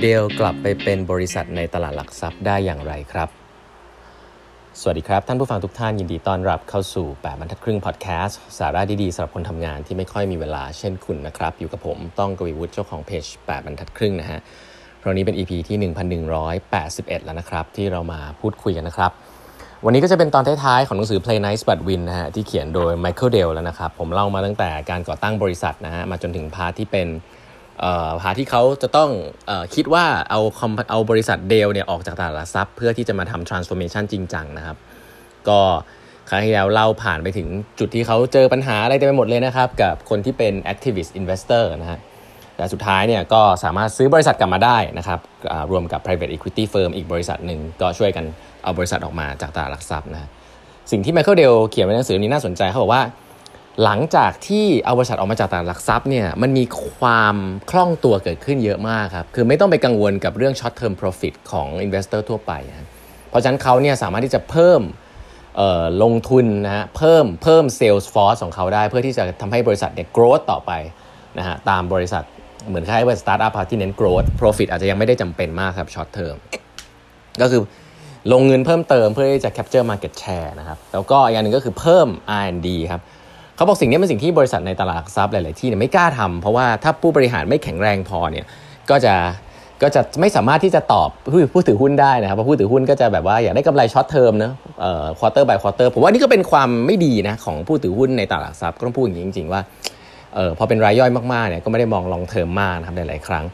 เดลกลับไปเป็นบริษัทในตลาดหลักทรัพย์ได้อย่างไรครับ สวัสดีครับ ท่านผู้ฟังทุกท่านยินดีต้อนรับเข้าสู่ 8บรรทัดครึ่งพอดแคสต์สาระดีๆสำหรับคนทำงานที่ไม่ค่อยมีเวลาเช่นคุณนะครับ อยู่กับผมต้องกวีวุฒิเจ้าของเพจ 8บรรทัดครึ่งนะฮะคราวนี้เป็น EP ที่ 1181 แล้วนะครับ ที่เรามาพูดคุยกันนะครับ วันนี้ก็จะเป็นตอนท้ายๆ ของหนังสือ Play Nice But Win นะฮะที่เขียนโดย Michael Dell แล้วนะครับ ผมเล่ามาตั้งแต่การก่อตั้งบริษัทนะฮะมาจนถึงพาร์ทที่เป็น พาที่เขาจะต้องอคิดว่าเอาเอาบริษัทเดลเนี่ยออกจากตลาดหลักทรัพย์ เพื่อที่จะมาทำ transformation จริงจังนะครับ ก็ครั้งที่แล้วเล่าผ่านไปถึงจุดที่เขาเจอปัญหาอะไรเต็มไปหมดเลยนะครับ กับคนที่เป็น activist investor นะฮะแต่สุดท้ายเนี่ยก็สามารถซื้อบริษัทกลับมาได้นะครับรวมกับ private equity firm อีกบริษัทหนึ่งก็ช่วยกันเอาบริษัทออกมาจากตลาดหลักทรัพย์นะสิ่งที่ Michael Dell เขียนไว้ในหนังสือนี้น่าสนใจเขาบอกว่า หลังจากที่เอาบริษัทออกมาจากตลาดหลักทรัพย์เนี่ยมันมีความคล่องตัวเกิดขึ้นเยอะมากครับ คือไม่ต้องไปกังวลกับเรื่อง short term profit ของ investor ทั่วไปเพราะฉะนั้นเขาเนี่ยสามารถที่จะเพิ่มลงทุนนะฮะเพิ่มเพิ่ม sales force ของเขาได้ เพื่อที่จะทำให้บริษัทเนี่ย growth ต่อไปนะฮะตามบริษัทเหมือนคล้ายๆบริษัท startup ที่เน้น growth profit อาจจะยังไม่ได้จำเป็นมากครับ short term ก็คือลงเงินเพิ่มเติมเพื่อที่จะ capture market share นะครับ แล้วก็อีกอย่างหนึ่งก็คือเพิ่ม R&D ครับ เขาบอกสิ่งนี้เป็นสิ่งที่บริษัทในตลาดหลักทรัพย์หลาย ๆ ที่เนี่ยไม่กล้าทำเพราะว่าถ้าผู้บริหารไม่แข็งแรงพอเนี่ยก็จะก็จะไม่สามารถที่จะตอบผู้ผู้ถือหุ้นได้นะครับเพราะผู้ถือหุ้นก็จะแบบว่าอยากได้กำไร short term นะเอ่อ quarter by quarter ผมว่านี่ก็เป็นความไม่ดีนะของผู้ถือหุ้นในตลาดหลักทรัพย์ก็ต้องพูดอย่างนี้จริง ๆ ว่าเออพอเป็นรายย่อยมากๆเนี่ยก็ไม่ได้มอง long term มากนะครับหลาย ๆ ครั้ง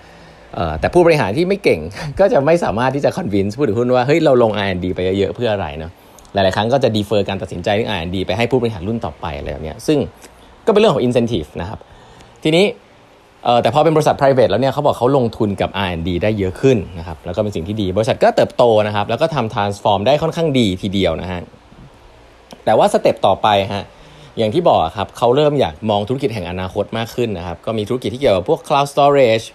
เออแต่ผู้บริหารที่ไม่เก่งก็จะไม่สามารถที่จะ convince ผู้ถือหุ้นว่าเฮ้ยเราลง R&D ไปเยอะๆเพื่ออะไรเนาะ หลาย ๆ ครั้งก็จะดีเฟอร์การตัดสินใจเรื่อง R&D ไปให้ผู้บริหารรุ่นต่อไปอะไรแบบนี้ซึ่งก็เป็นเรื่องของ incentive นะครับ ทีนี้แต่พอเป็นบริษัท private แล้วเนี่ยเขาบอกเขาลงทุนกับ R&D ได้เยอะขึ้นนะครับแล้วก็เป็นสิ่งที่ดี บริษัทก็เติบโตนะครับแล้วก็ทำ transform ได้ค่อนข้างดีทีเดียวนะฮะแต่ว่าสเต็ปต่อไปฮะอย่างที่บอกครับเขาเริ่มอยากมองธุรกิจแห่งอนาคตมากขึ้นนะครับก็มีธุรกิจที่เกี่ยวกับพวก cloud storage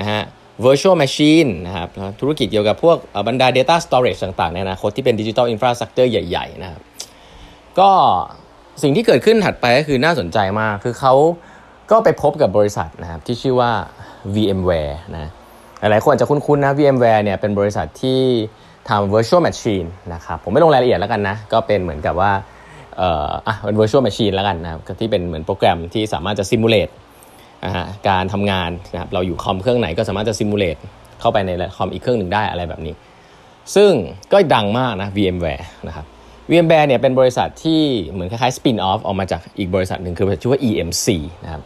นะฮะ virtual machine นะครับธุรกิจเกี่ยวกับพวกบรรดา data storage ต่างๆในอนาคตที่เป็น digital infrastructure ใหญ่ ๆ นะครับ ก็สิ่งที่เกิดขึ้นถัดไปก็คือน่าสนใจมาก คือเขาก็ไปพบกับบริษัทนะครับที่ชื่อว่า VMware นะหลายๆคนจะคุ้นๆนะ VMware เนี่ยเป็นบริษัทที่ทำ virtual machine นะครับผมไม่ลงรายละเอียดแล้วกันนะ ก็เป็นเหมือนกับว่าเอ่ออะเป็น virtual machine แล้วกันนะครับที่เป็นเหมือนโปรแกรมที่สามารถจะ simulate การทำงานนะครับเราอยู่คอมเครื่องไหนก็สามารถจะ simulate เข้าไปในคอมอีกเครื่องหนึ่งได้อะไรแบบนี้ ซึ่งก็ดังมากนะ VMware นะครับ VMware เนี่ยเป็นบริษัทที่เหมือนคล้ายๆ spin off ออกมาจากอีกบริษัทหนึ่งคือบริษัทชื่อว่า EMC นะครับ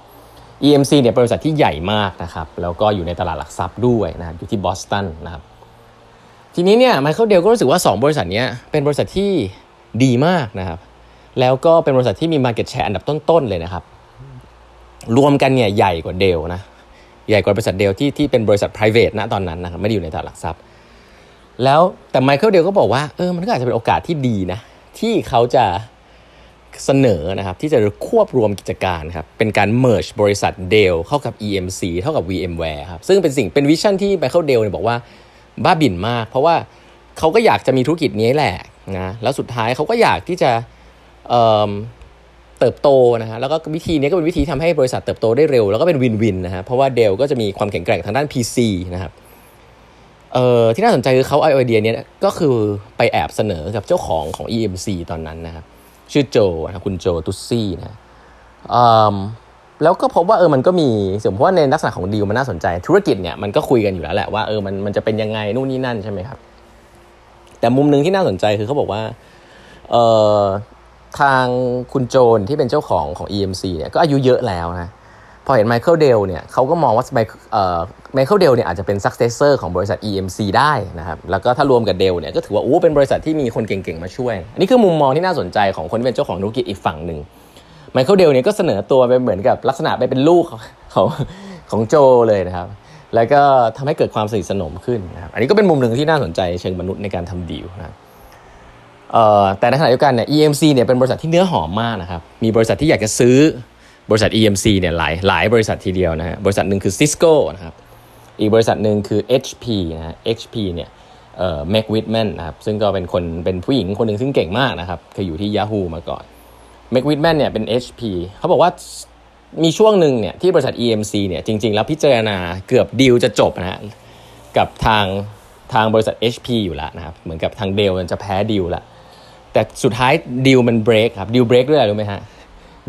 EMC เนี่ยบริษัทที่ใหญ่มากนะครับแล้วก็อยู่ในตลาดหลักทรัพย์ด้วยนะครับอยู่ที่บอสตันนะครับทีนี้เนี่ยไมเคิลเดลก็รู้สึกว่า 2 บริษัทนี้เป็นบริษัทที่ดีมากนะครับแล้วก็เป็นบริษัทที่มี Market Share อันดับต้นๆเลยนะครับ รวมกันเนี่ยใหญ่กว่า Dell นะใหญ่กว่าบริษัท Dell ที่ที่เป็นบริษัท private นะตอนนั้นนะครับไม่ได้อยู่ในตลาดหลักทรัพย์ แล้วแต่ Michael Dell ก็บอกว่าเออมันก็อาจจะเป็นโอกาสที่ดีนะที่เขาจะเสนอนะครับที่จะควบรวมกิจการครับเป็นการ merge บริษัท Dell เข้ากับ EMC เท่ากับ VMware ครับซึ่งเป็นสิ่งเป็น vision ที่ Michael Dell เนี่ยบอกว่าบ้าบิ่นมาก เพราะว่าเขาก็อยากจะมีธุรกิจนี้แหละนะแล้วสุดท้ายเขาก็อยากที่จะ เติบโตนะฮะแล้วก็วิธีนี้ก็เป็นวิธีทำให้บริษัทเติบโตได้เร็ว แล้วก็เป็นวินวินนะฮะเพราะว่าเดลก็จะมีความแข็งแกร่งทางด้าน PC นะครับเอ่อที่น่าสนใจคือเขาไอเดียนี้ก็คือไปแอบเสนอกับเจ้าของของ EMC ตอนนั้นนะครับชื่อโจนะคุณโจตุซี่นะแล้วก็พบว่าเออมันก็มีสมมติว่าในลักษณะของดีลมันน่าสนใจ ธุรกิจเนี่ยมันก็คุยกันอยู่แล้วแหละว่าเออมันมันจะเป็นยังไงนู่นนี่นั่นใช่ไหมครับ แต่มุมหนึ่งที่น่าสนใจคือเขาบอกว่าเออ ทางคุณโจที่เป็นเจ้าของของ EMC เนี่ยก็อายุเยอะแล้วนะพอเห็น Michael Dell เนี่ยเขาก็มองว่า Michael Dell เนี่ยอาจจะเป็น successor ของบริษัท EMC ได้นะครับแล้วก็ถ้ารวมกับ Dell เนี่ยก็ถือว่าโอ้เป็นบริษัทที่มีคนเก่งๆมาช่วย อันนี้คือมุมมองที่น่าสนใจของคนที่เป็นเจ้าของธุรกิจอีกฝั่งหนึ่ง Michael Dell เนี่ยก็เสนอตัวไปเหมือนกับลักษณะไปเป็นลูกของของโจเลยนะครับ แล้วก็ทำให้เกิดความสนิทสนมขึ้นนะครับอันนี้ก็เป็นมุมหนึ่งที่น่าสนใจเชิงมนุษย์ในการทำดีลนะ แต่ในขณะเดียวกันเนี่ย EMC เนี่ยเป็นบริษัทที่เนื้อหอมมากนะครับ มีบริษัทที่อยากจะซื้อบริษัท EMC เนี่ยหลายหลายบริษัททีเดียวนะฮะบริษัทหนึ่งคือ Cisco นะครับอีกบริษัทหนึ่งคือ HP นะฮะ HP เนี่ยเอ่อ Mac Whitman นะครับซึ่งก็เป็นคนเป็นผู้หญิงคนหนึ่งซึ่งเก่งมากนะครับเคยอยู่ที่ Yahoo มาก่อน Mac Whitman เนี่ยเป็น HP เขาบอกว่ามีช่วงหนึ่งเนี่ยที่บริษัท EMC เนี่ยจริง ๆ แล้วพิจารณาเกือบดีลจะจบนะฮะกับทางทางบริษัท HP อยู่แล้วนะครับเหมือนกับทาง Dell จะแพ้ดีลละ แต่สุดท้ายดีลมันเบรกครับดิวเบรกด้วยอะไรรู้ไหมฮะ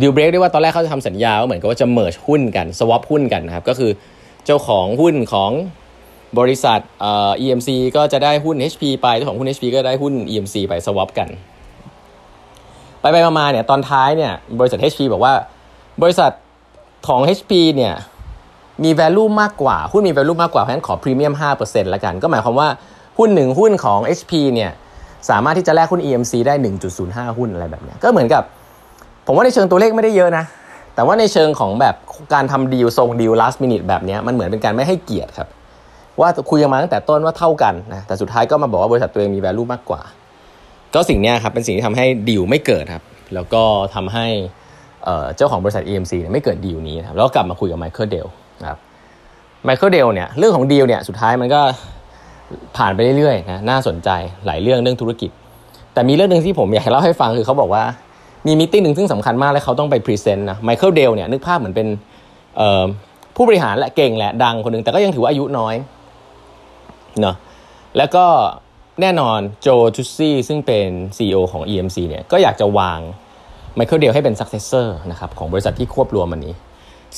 ดิวเบรกได้วยว่าตอนแรกเขาจะทำสัญญาว่าเหมือนกับว่าจะ merge หุ้นกัน swap หุ้นกันนะครับก็คือเจ้าของหุ้นของบริษัทเอ่อ EMC ก็จะได้หุ้น HP ไปเจ้าของหุ้น HP ก็ได้หุ้น EMC ไป swap กันไปไปมาเนี่ยตอนท้ายเนี่ยบริษัท HP บอกว่า บริษัทของ HP เนี่ยมี value มากกว่าหุ้นมี value มากกว่าเพราะฉะนั้นขอพรีเมียม5%ละกัน ก็หมายความว่าหุ้นหนึ่งหุ้นของ HP เนี่ย สามารถที่จะแลกหุ้น EMC ได้ 1.05 หุ้นอะไรแบบเนี้ยก็เหมือนกับ ผมว่าในเชิงตัวเลขไม่ได้เยอะนะ แต่ว่าในเชิงของแบบการทำดีลทรงดีล last minute แบบนี้มันเหมือนเป็นการไม่ให้เกียรติครับ ว่าคุยกันมาตั้งแต่ต้นว่าเท่ากันนะแต่สุดท้ายก็มาบอกว่าบริษัทตัวเองมี value มากกว่า ก็สิ่งนี้ครับเป็นสิ่งที่ทำให้ดีลไม่เกิดครับ แล้วก็ทำให้เจ้าของบริษัท EMC เนี่ยไม่เกิดดีลนี้ครับแล้วกลับมาคุยกับ Michael Dell นะครับ Michael Dell เนี่ยเรื่องของดีลเนี่ยสุดท้ายมันก็ ผ่านไปเรื่อยๆนะน่าสนใจหลายเรื่องเรื่องธุรกิจ แต่มีเรื่องหนึ่งที่ผมอยากเล่าให้ฟังคือเขาบอกว่ามี meeting หนึ่งซึ่งสำคัญมากและเขาต้องไป present นะ Michael Dell เนี่ยนึกภาพเหมือนเป็นผู้บริหารแหละเก่งแหละดังคนหนึ่งแต่ก็ยังถือว่าอายุน้อยเนาะแล้วก็แน่นอน Joe Tucci ซึ่งเป็น CEO ของ EMC เนี่ยก็อยากจะวาง Michael Dell ให้เป็น successor นะครับของบริษัทที่ควบรวมอันนี้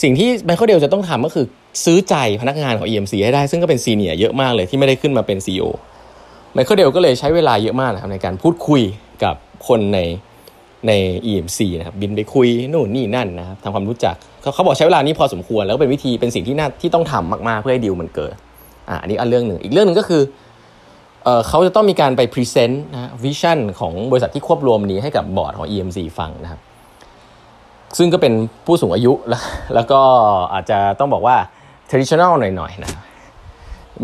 สิ่งที่ Michael Dell จะต้องทำก็คือซื้อใจพนักงานของ EMC ให้ได้ ซึ่งก็เป็น senior เยอะมากเลยที่ไม่ได้ขึ้นมาเป็น CEO Michael Dell ก็เลยใช้เวลาเยอะมากนะครับในการพูดคุยกับคนในใน EMC นะครับบินไปคุยนู่นนี่นั่นนะครับทำความรู้จักเขาบอกใช้เวลานี้พอสมควร แล้วเป็นวิธีเป็นสิ่งที่น่าที่ต้องทำมากๆเพื่อให้ดีลมันเกิดอ่าอันนี้อันเรื่องหนึ่งอีกเรื่องหนึ่งก็คือเออเขาจะต้องมีการไป present นะ vision ของบริษัทที่ควบรวมนี้ให้กับบอร์ดของ EMC ฟังนะครับ ซึ่งก็เป็นผู้สูงอายุแล้วแล้วก็อาจจะต้องบอกว่า traditional หน่อยๆนะ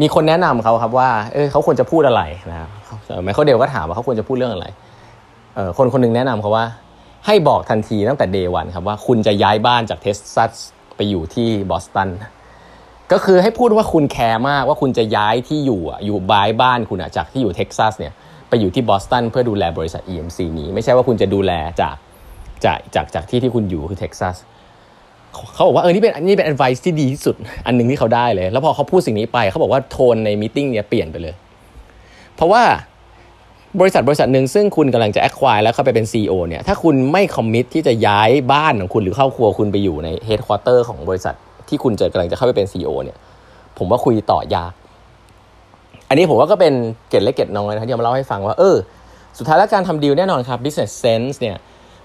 มีคนแนะนำเขาครับว่าเออเขาควรจะพูดอะไรนะครับ Michael Dell ก็ถามว่าเขาควรจะพูดเรื่องอะไรเออคนคนนึงแนะนำเขาว่า ให้บอกทันทีตั้งแต่ day one ครับว่าคุณจะย้ายบ้านจากเท็กซัสไปอยู่ที่บอสตันก็คือให้พูดว่าคุณแคร์มากว่าคุณจะย้ายที่อยู่อยู่บ้ายบ้านคุณจากที่อยู่เท็กซัสเนี่ยไปอยู่ที่บอสตันเพื่อดูแลบริษัท EMC นี้ ไม่ใช่ว่าคุณจะดูแลจาก จากจากจากที่ที่คุณอยู่คือเท็กซัสเขาบอกว่าเออนี่เป็นนี่เป็น advice ที่ดีที่สุดอันหนึ่งที่เขาได้เลย แล้วพอเขาพูดสิ่งนี้ไปเขาบอกว่าโทนใน meeting เนี่ยเปลี่ยนไปเลย เพราะว่าบริษัทบริษัทหนึ่งซึ่งคุณกำลังจะ acquire แล้วเข้าไปเป็น CEO เนี่ยถ้าคุณไม่ commit ที่จะย้ายบ้านของคุณหรือครอบครัวคุณไปอยู่ใน headquarter ของบริษัทที่คุณจะกำลังจะเข้าไปเป็น CEO เนี่ย ผมว่าคุยต่อยากอันนี้ผมว่าก็เป็นเกร็ดเล็กเกร็ดน้อยนะที่มาเล่าให้ฟังว่าเออสุดท้ายแล้วการทำดีลแน่นอนครับ business sense เนี่ย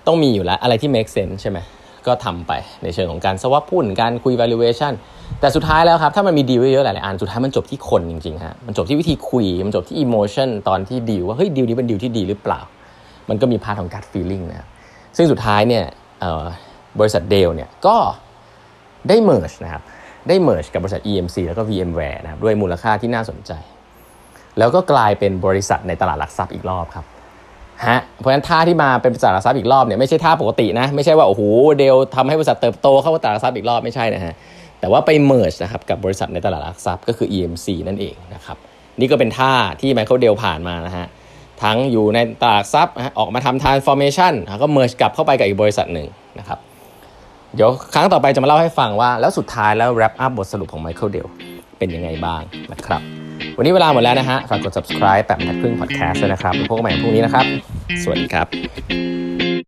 ต้องมีอยู่แล้วอะไรที่ make sense ใช่ไหมก็ทำไปในเชิงของการ swap หุ้นการคุย valuation แต่สุดท้ายแล้วครับ ถ้ามันมีดีลเยอะหลายๆอันสุดท้ายมันจบที่คนจริงๆฮะมันจบที่วิธีคุย มันจบที่ emotion ตอนที่ดีลว่าเฮ้ยดีลนี้เป็นดีลที่ดีหรือเปล่า มันก็มี part ของ gut feeling นะซึ่งสุดท้ายเนี่ยบริษัทเดลเนี่ยก็ได้ merge นะครับได้ merge กับบริษัท EMC แล้วก็ VMware นะครับด้วยมูลค่าที่น่าสนใจ แล้วก็กลายเป็นบริษัทในตลาดหลักทรัพย์อีกรอบครับ ฮะเพราะฉะนั้นท่าที่มาเป็นตลาดหลักทรัพย์อีกรอบเนี่ยไม่ใช่ท่าปกตินะไม่ใช่ว่าโอ้โหเดลทำให้บริษัทเติบโตเข้าตลาดหลักทรัพย์อีกรอบไม่ใช่นะฮะแต่ว่าไป merge นะครับกับบริษัทในตลาดหลักทรัพย์ก็คือ EMC นั่นเองนะครับนี่ก็เป็นท่าที่ไมเคิลเดลผ่านมานะฮะทั้งอยู่ในตลาดทรัพย์ออกมาทำ transformation แล้วก็ merge กลับเข้าไปกับอีกบริษัทหนึ่งนะครับเดี๋ยวครั้งต่อไปจะมาเล่าให้ฟังว่า แล้วสุดท้ายแล้ว wrap up บทสรุปของไมเคิลเดลเป็นยังไงบ้างนะครับ วันนี้เวลาหมดแล้วนะฮะ ฝากกด subscribe แบบทัดพึ่ง podcast ด้วยนะครับพบกันใหม่พรุ่งนี้นะครับ สวัสดีครับ